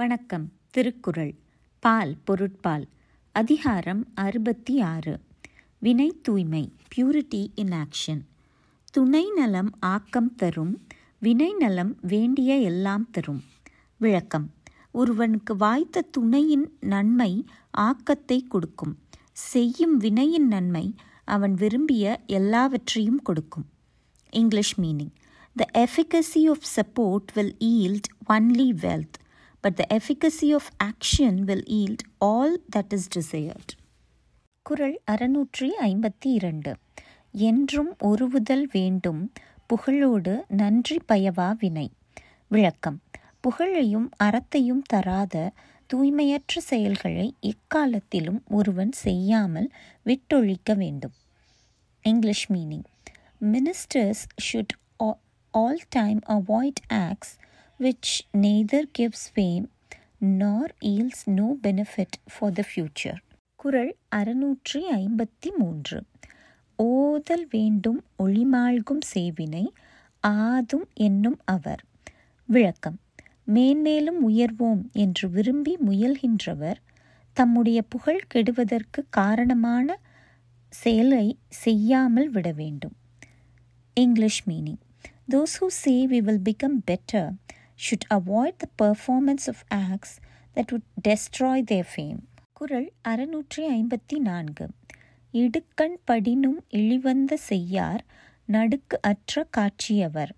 வணக்கம். திருக்குறள். பால் பொருட்பால். அதிகாரம் அறுபத்தி ஆறு வினை தூய்மை. பியூரிட்டி இன் ஆக்ஷன் துணை நலம் ஆக்கம் தரும். வினை நலம் வேண்டிய எல்லாம் தரும். விளக்கம். ஒருவனுக்கு வாய்த்த துணையின் நன்மை ஆக்கத்தை கொடுக்கும். செய்யும் வினையின் நன்மை அவன் விரும்பிய எல்லாவற்றையும் கொடுக்கும். English meaning the efficacy of support will yield only wealth but the efficacy of action will yield all that is desired. குரல் அறுநூற்றி ஐம்பத்தி இரண்டு என்றும் ஒருவுதல் வேண்டும். புகழோடு நன்றி பயவா வினை. விளக்கம். புகழையும் அறத்தையும் தராத தூய்மையற்ற செயல்களை எக்காலத்திலும் ஒருவன் செய்யாமல் விட்டொழிக்க வேண்டும். English meaning ministers should all time avoid avoid which neither gives fame nor yields no benefit for the future. குரல் அறுநூற்றி ஐம்பத்தி மூன்று. ஓதல் வேண்டும் ஒளிமாழ்கும் சேவினை ஆதும் என்னும் அவர். விளக்கம். மேன்மேலும் உயர்வோம் என்று விரும்பி முயல்கின்றவர் தம்முடைய புகழ் கெடுவதற்கு காரணமான செயலை செய்யாமல் விட வேண்டும். English meaning. Those who say we will become better should avoid the performance of acts that would destroy their fame. குரல் அறுநூற்றி ஐம்பத்தி நான்கு. இடுக்கண் படினும் இழிவந்த செய்யார் நடுக்கு அற்ற காட்சியவர்.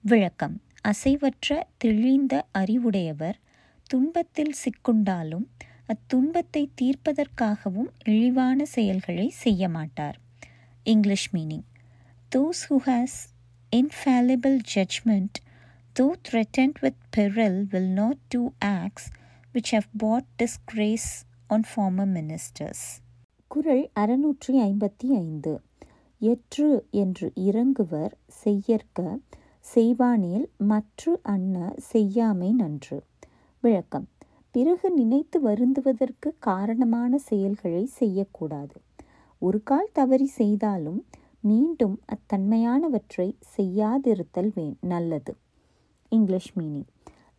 விளக்கம் அசைவற்ற தெளிந்த அறிவுடையவர். துன்பத்தில் சிக்குண்டாலும் அத்துன்பத்தை தீர்ப்பதற்காகவும் இழிவான செயல்களை செய்ய மாட்டார். English meaning. Those who has infallible judgement though threatened with peril will not do acts which have brought disgrace on former ministers. குரல் அறுநூற்றி ஐம்பத்தி ஐந்து. எற்று என்று இறங்குவர் செய்யற்க செய்வானேல் மற்று அன்ன செய்யாமை நன்று. விளக்கம். பிறகு நினைத்து வருந்துவதற்கு காரணமான செயல்களை செய்யக்கூடாது. ஒரு கால் தவறி செய்தாலும் மீண்டும் அத்தன்மையானவற்றை செய்யாதிருத்தல் வே நல்லது. English meaning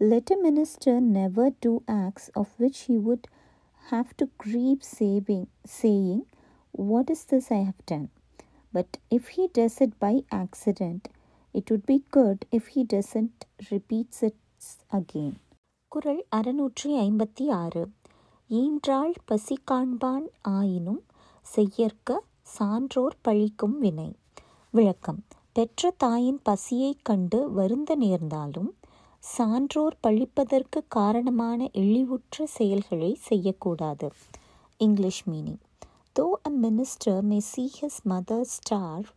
let a minister never do acts of which he would have to grieve saving saying what is this I have done but if he does it by accident it would be good if he doesn't repeats its again Kural அறுநூற்றி ஐம்பத்தி ஆறு ஈன்றாள் பசி காண்பான் ஆயினும் செய்யற்க சான்றோர் பழிக்கும் வினை விளக்கம் பெற்ற தாயின் பசியைக் கண்டு வருந்த நேர்ந்தாலும் சான்றோர் பழிப்பதற்கு காரணமான இழிவுற்ற செயல்களை செய்யக்கூடாது. English meaning. Though a minister may see his mother starve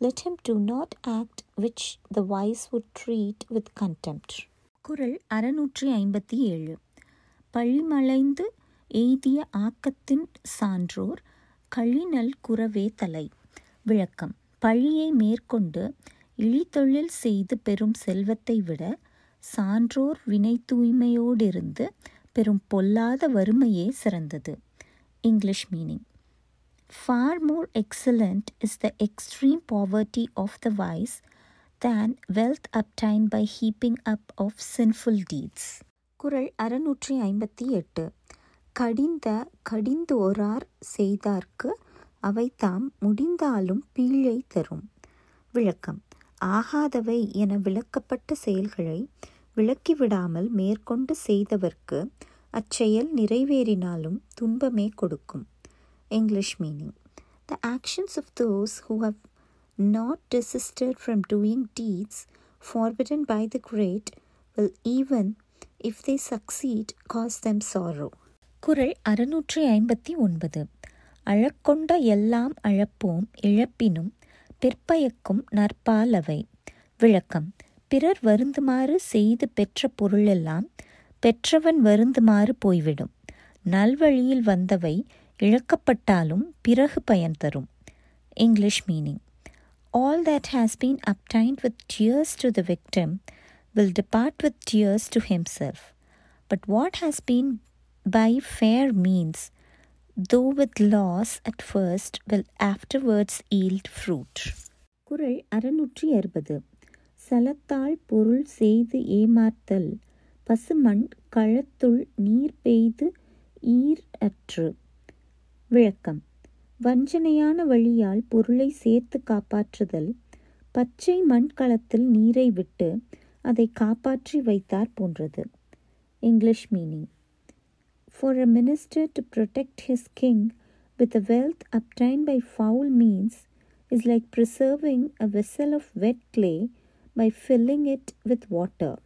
let him do not act which the wise would treat with contempt குரல் அறுநூற்றி ஐம்பத்தி ஏழு பழிமலைந்து எய்திய ஆக்கத்தின் சான்றோர் கழிநல் குறவே தலை. விளக்கம். பழியை மேற்கொண்டு இழிதொழில் செய்து பெறும் செல்வத்தை விட சான்றோர் வினை தூய்மையோடிருந்து பெரும் பொல்லாத வறுமையே சிறந்தது. English meaning far more excellent is the extreme poverty of the wise than wealth obtain by heaping up of sinful deeds குரல் அறுநூற்றி ஐம்பத்தி எட்டு. கடிந்த கடிந்தோரார் செய்தார்க்கு அவை தாம் முடிந்தாலும் பீழை தரும் விளக்கம் ஆகாதவை என விளக்கப்பட்ட செயல்களை விளக்கிவிடாமல் மேற்கொண்டு செய்தவர்க்கு அச்செயல் நிறைவேறினாலும் துன்பமே கொடுக்கும் English meaning the actions of those who have not desisted from doing deeds forbidden by the great will even if they succeed cause them sorrow குரல் அறுநூற்றி ஐம்பத்தி ஒன்பது அழக்கொண்ட எல்லாம் அழப்போம் இழப்பினும் பிற்பயக்கும் நற்பாலவை. விளக்கம். பிறர் வருந்துமாறு செய்து பெற்ற பொருளெல்லாம் பெற்றவன் வருந்துமாறு போய்விடும். நல்வழியில் வந்தவை இழக்கப்பட்டாலும் பிறகு பயன் தரும். English meaning all that has been obtained with tears to the victim will depart with tears to himself but what has been by fair means though with loss at first will afterwards yield fruit குரல் அறுநூற்றி அறுபது. சலத்தால் பொருள் செய்து ஏமாத்தல். பசுமண் களத்துள் நீர் பெய்து ஈர் அற்று. விளக்கம். வஞ்சனையான வழியால் பொருளை சேர்த்து காப்பாற்றுதல். பச்சை மண்களத்தில் நீரை விட்டு அதை காப்பாற்றி வைத்தார் போன்றது. English meaning. For a minister to protect his king with the wealth obtained by foul means is like preserving a vessel of wet clay by filling it with water.